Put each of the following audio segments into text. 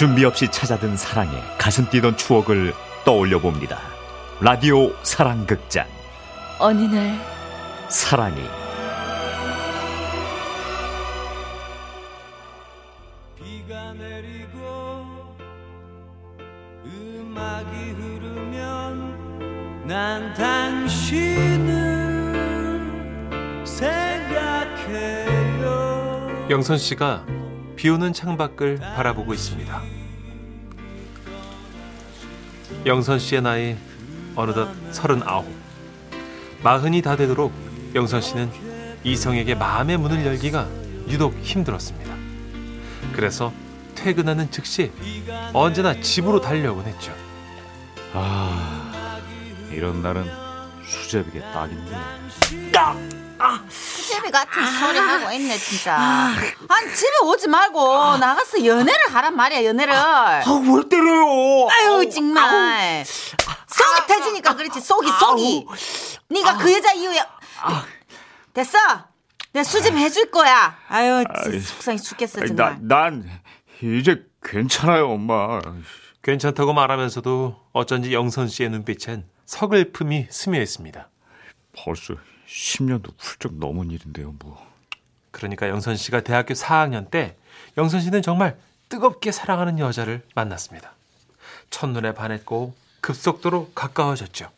준비 없이 찾아든 사랑에 가슴 뛰던 추억을 떠올려 봅니다. 라디오 사랑극장. 어느 날 사랑이. 비가 내리고 음악이 흐르면 난 당신을 생각해요 영선 씨가 비 오는 창밖을 바라보고 있습니다. 영선 씨의 나이 어느덧 서른아홉. 마흔이 다 되도록 영선 씨는 이성에게 마음의 문을 열기가 유독 힘들었습니다. 그래서 퇴근하는 즉시 언제나 집으로 달려오곤 했죠. 아, 이런 날은 수제비게 딱인데. 수 제비 같은 소리 하고 있네 진짜. 아니 집에 오지 말고 나가서 연애를 하란 말이야 연애를. 뭘 때려요? 아유 정말. 속이 터지니까 그렇지 속이 속이. 네가 그 여자 이후에 됐어. 내가 수제비 해줄 거야. 아유 속상해 죽겠어 아니, 정말. 나, 난 이제 괜찮아요, 엄마. 괜찮다고 말하면서도 어쩐지 영선 씨의 눈빛엔 서글픔이 스며 있습니다. 벌써 10년도 훌쩍 넘은 일인데요, 뭐. 그러니까 영선 씨가 대학교 4학년 때 영선 씨는 정말 뜨겁게 사랑하는 여자를 만났습니다. 첫눈에 반했고 급속도로 가까워졌죠.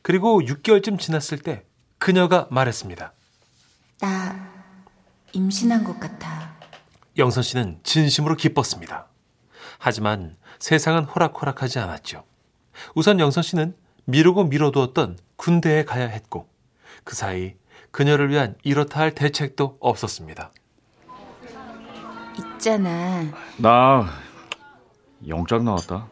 그리고 6개월쯤 지났을 때 그녀가 말했습니다. 나 임신한 것 같아. 영선 씨는 진심으로 기뻤습니다. 하지만 세상은 호락호락하지 않았죠. 우선 영선 씨는 미루고 미뤄두었던 군대에 가야 했고 그 사이 그녀를 위한 이렇다 할 대책도 없었습니다. 있잖아. 나 영장 나왔다.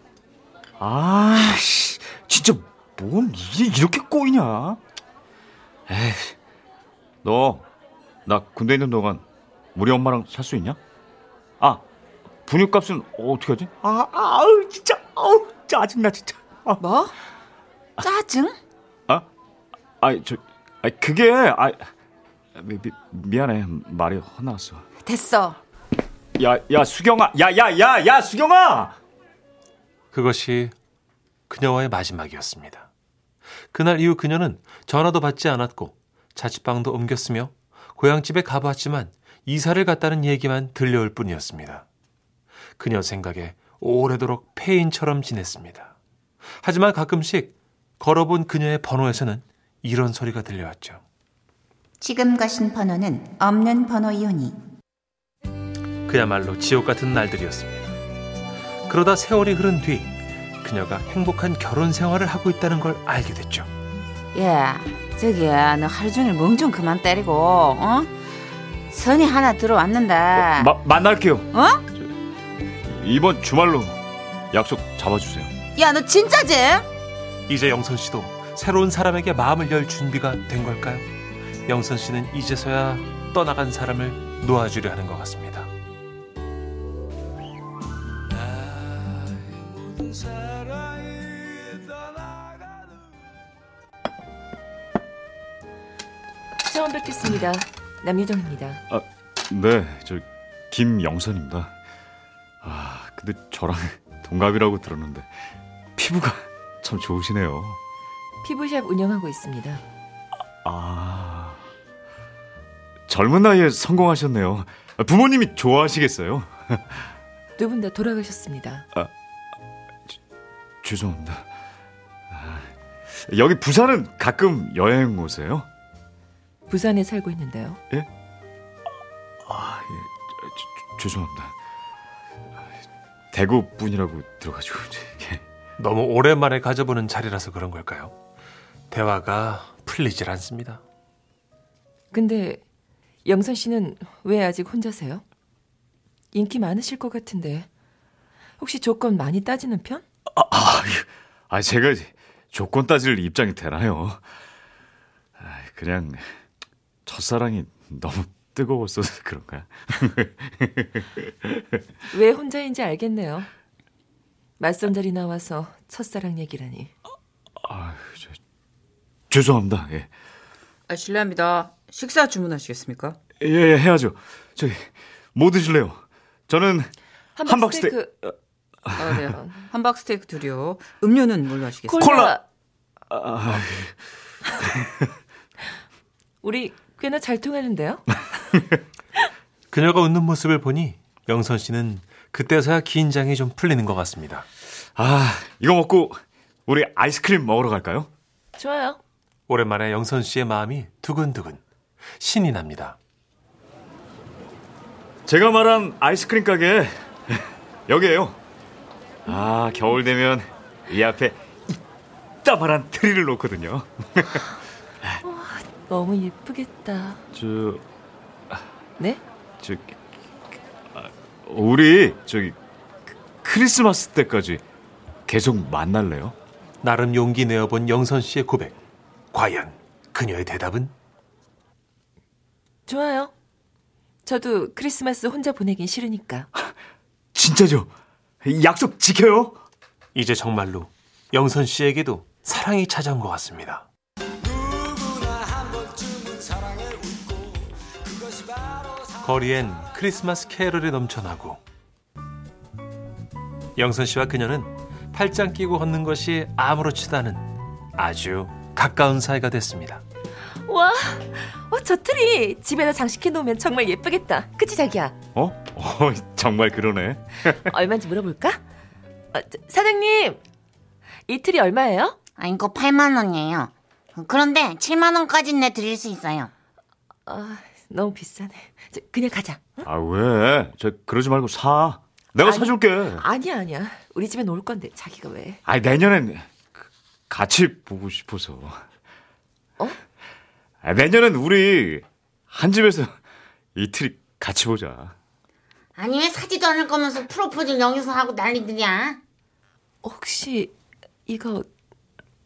아, 씨, 진짜 뭔 일이 이렇게 꼬이냐? 에이, 너 나 군대 있는 동안 우리 엄마랑 살 수 있냐? 아, 분유값은 어떻게 하지? 아, 아우 진짜, 아우 짜증 나 진짜. 아, 뭐? 짜증? 아, 저, 아, 그게, 아, 미, 미, 미안해 말이 헛나왔어. 됐어. 야, 야 수경아, 야, 야, 야, 야 수경아. 그것이 그녀와의 마지막이었습니다. 그날 이후 그녀는 전화도 받지 않았고 자취방도 옮겼으며 고향집에 가봤지만 이사를 갔다는 얘기만 들려올 뿐이었습니다. 그녀 생각에 오래도록 폐인처럼 지냈습니다. 하지만 가끔씩 걸어본 그녀의 번호에서는 이런 소리가 들려왔죠. 지금 가신 번호는 없는 번호이오니. 그야말로 지옥 같은 날들이었습니다. 그러다 세월이 흐른 뒤 그녀가 행복한 결혼 생활을 하고 있다는 걸 알게 됐죠. 야, 저기 야, 너 하루 종일 멍 좀 그만 때리고, 어? 선이 하나 들어왔는데. 마, 만날게요. 어? 이번 주말로 약속 잡아주세요. 야, 너 진짜지? 이제 영선 씨도 새로운 사람에게 마음을 열 준비가 된 걸까요? 영선 씨는 이제서야 떠나간 사람을 놓아주려 하는 것 같습니다. 처음 뵙겠습니다. 남유정입니다. 아, 네, 저 김영선입니다. 아, 근데 저랑 동갑이라고 들었는데 피부가 참 좋으시네요. 피부샵 운영하고 있습니다. 아, 젊은 나이에 성공하셨네요. 부모님이 좋아하시겠어요? 두 분 다 돌아가셨습니다. 죄송합니다. 아, 여기 부산은 가끔 여행 오세요? 부산에 살고 있는데요. 아, 예, 저, 저, 죄송합니다. 아, 대구 분이라고 들어가지고 이게. 너무 오랜만에 가져보는 자리라서 그런 걸까요? 대화가 풀리질 않습니다. 근데 영선 씨는 왜 아직 혼자세요? 인기 많으실 것 같은데 혹시 조건 많이 따지는 편? 아, 아, 아, 제가 조건 따질 입장이 되나요? 아, 그냥 첫사랑이 너무 뜨거웠어서 그런가? 왜 혼자인지 알겠네요. 맞선 자리 나와서 첫사랑 얘기라니. 아, 저, 죄송합니다. 예. 아, 실례합니다. 식사 주문하시겠습니까? 예, 예, 해야죠. 저기 뭐 드실래요? 저는 한박 함박 스테이크 스테이크. 아, 네. 함박 스테이크 둘이요. 음료는 뭘로 하시겠어요? 콜라. 아, 우리 꽤나 잘 통하는데요? 그녀가 웃는 모습을 보니 영선 씨는 그때서야 긴장이 좀 풀리는 것 같습니다. 아, 이거 먹고 우리 아이스크림 먹으러 갈까요? 좋아요. 오랜만에 영선 씨의 마음이 두근두근 신이 납니다. 제가 말한 아이스크림 가게 여기에요. 아, 겨울 되면 이 앞에 이따만한 트리를 놓거든요. 너무 예쁘겠다. 저, 네? 저, 아, 우리 저기 크- 크리스마스 때까지 계속 만날래요? 나름 용기 내어본 영선 씨의 고백. 과연 그녀의 대답은? 좋아요. 저도 크리스마스 혼자 보내긴 싫으니까. 진짜죠? 약속 지켜요? 이제 정말로 영선 씨에게도 사랑이 찾아온 것 같습니다. 거리엔 크리스마스 캐럴이 넘쳐나고 영선 씨와 그녀는 팔짱 끼고 걷는 것이 아무렇지도 않은 아주 가까운 사이가 됐습니다. 와, 어, 저 트리 집에다 장식해 놓으면 정말 예쁘겠다. 그치 자기야? 어? 어, 정말 그러네. 얼마인지 물어볼까? 어, 저, 사장님, 이 트리 얼마예요? 아, 이거 8만 원이에요. 그런데 7만 원까지는 해 드릴 수 있어요. 아, 너무 비싸네. 저, 그냥 가자. 아, 왜? 저 그러지 말고 사. 내가 아니. 사줄게. 아니야, 아니야. 우리 집에 놀 건데 자기가 왜? 아니, 내년엔 그- 같이 보고 싶어서. 어? 아, 내년엔 우리 한 집에서 이틀이 같이 보자. 아니 왜 사지도 않을 거면서 프로포즈를 여기서 하고 난리들이야? 혹시 이거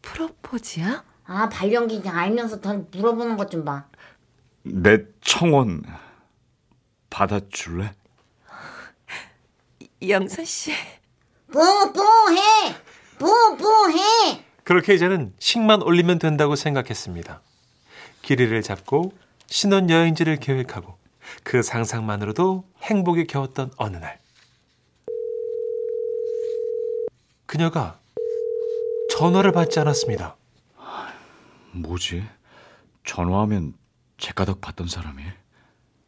프로포즈야? 아 발령기 알면서 더 물어보는 것 좀 봐. 내 청원 받아줄래? 영선 씨. 뽀뽀해, 뽀뽀해. 그렇게 이제는 식만 올리면 된다고 생각했습니다. 길이를 잡고 신혼 여행지를 계획하고 그 상상만으로도 행복에 겨웠던 어느 날 그녀가 전화를 받지 않았습니다. 뭐지? 전화하면 제가닥 받던 사람이.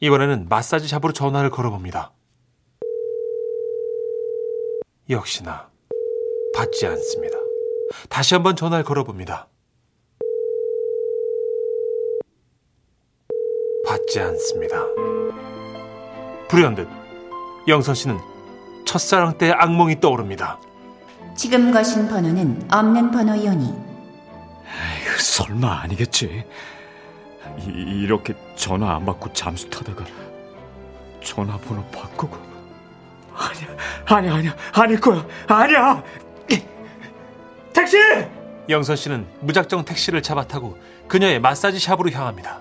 이번에는 마사지 샵으로 전화를 걸어봅니다. 역시나 받지 않습니다. 다시 한번 전화를 걸어봅니다. 받지 않습니다. 불현듯 영선 씨는 첫사랑 때의 악몽이 떠오릅니다. 지금 거신 번호는 없는 번호이오니 에휴, 설마 아니겠지. 이, 이렇게 전화 안 받고 잠수 타다가 전화번호 바꾸고. 아니야, 아니야, 아니야, 아닐 거야, 아니야. 택시! 영선 씨는 무작정 택시를 잡아타고 그녀의 마사지 샵으로 향합니다.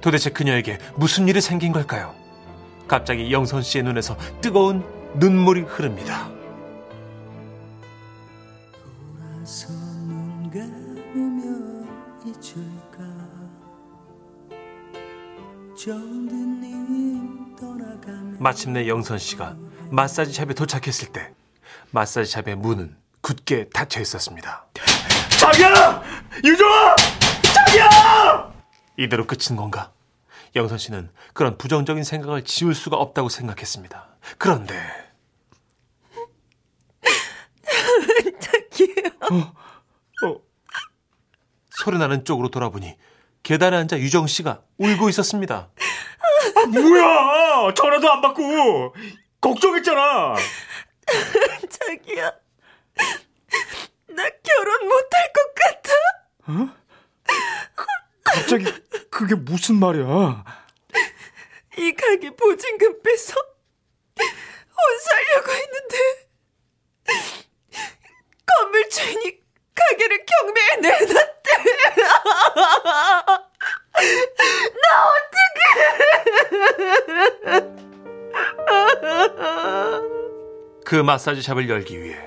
도대체 그녀에게 무슨 일이 생긴 걸까요? 갑자기 영선 씨의 눈에서 뜨거운 눈물이 흐릅니다. 마침내 영선 씨가 마사지 샵에 도착했을 때 마사지 샵의 문은 굳게 닫혀 있었습니다. 자기야! 유정아! 자기야! 이대로 끝인 건가? 영선 씨는 그런 부정적인 생각을 지울 수가 없다고 생각했습니다. 그런데 어, 소리 나는 쪽으로 돌아보니 계단에 앉아 유정 씨가 울고 있었습니다. 뭐야! 전화도 안 받고! 걱정했잖아! 자기야. 나 결혼 못할 것 같아. 갑자기 그게 무슨 말이야? 이 가게 보증금 빼서 혼 살려고 했는데 건물 주인이 가게를 경매에 내놨대. 그 마사지 샵을 열기 위해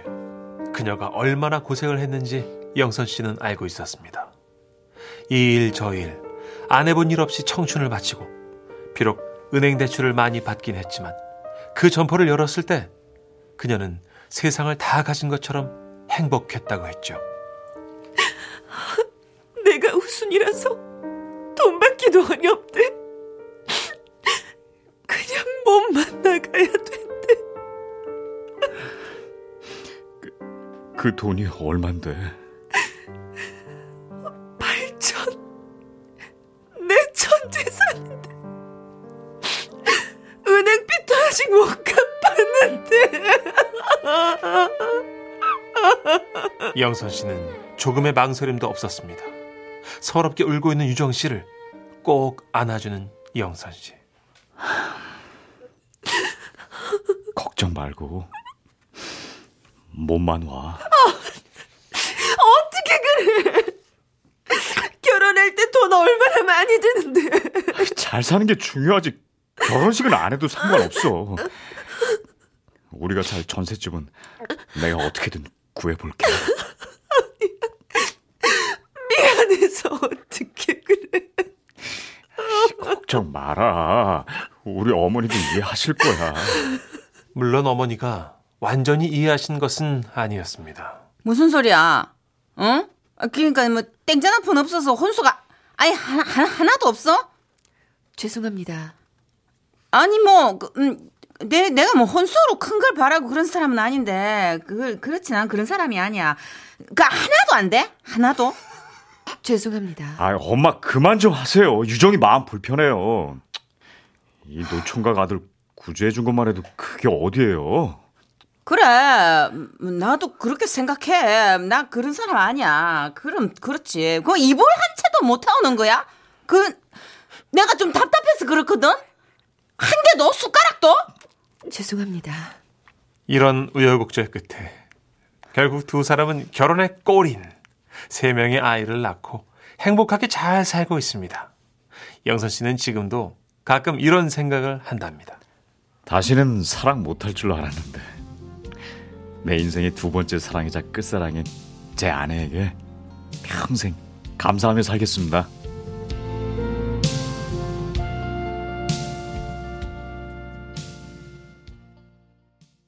그녀가 얼마나 고생을 했는지 영선 씨는 알고 있었습니다. 이 일 저 일 안 해본 일 없이 청춘을 바치고 비록 은행 대출을 많이 받긴 했지만 그 점포를 열었을 때 그녀는 세상을 다 가진 것처럼 행복했다고 했죠. 내가 우순이라서 돈밖에 돈이 없대. 그 돈이 얼만데? 8천. 내전 재산인데. 은행빚도 아직 못 갚았는데. 영선 씨는 조금의 망설임도 없었습니다. 서럽게 울고 있는 유정 씨를 꼭 안아주는 영선 씨. 걱정 말고 몸만 와. 어떻게 그래? 결혼할 때 돈 얼마나 많이 드는데. 잘 사는 게 중요하지. 결혼식은 안 해도 상관없어. 우리가 살 전셋집은 내가 어떻게든 구해볼게. 미안해서 어떻게 그래? 걱정 마라. 우리 어머니도 이해하실 거야. 물론 어머니가 완전히 이해하신 것은 아니었습니다. 무슨 소리야? 응? 아, 그러니까 뭐 땡전 한 푼 없어서 혼수가 아니 하나, 하나 하나도 없어? 죄송합니다. 아니 뭐 그, 음, 내 내가 뭐 혼수로 큰 걸 바라고 그런 사람은 아닌데 그 그렇지 난 그런 사람이 아니야. 그 하나도 안 돼? 하나도? 죄송합니다. 아, 엄마 그만 좀 하세요. 유정이 마음 불편해요. 이 노총각 아들 구제해 준 것만 해도 그게 어디예요? 그래 음, 나도 그렇게 생각해. 나 그런 사람 아니야. 그럼 그렇지. 그 이불 한 채도 못 태우는 거야? 그 내가 좀 답답해서 그렇거든. 한 개도 숟가락도? 죄송합니다. 이런 우여곡절 끝에 결국 두 사람은 결혼에 꼬린 세 명의 아이를 낳고 행복하게 잘 살고 있습니다. 영선 씨는 지금도 가끔 이런 생각을 한답니다. 다시는 사랑 못할 줄 알았는데 내 인생의 두 번째 사랑이자 끝사랑인 제 아내에게 평생 감사하며 살겠습니다.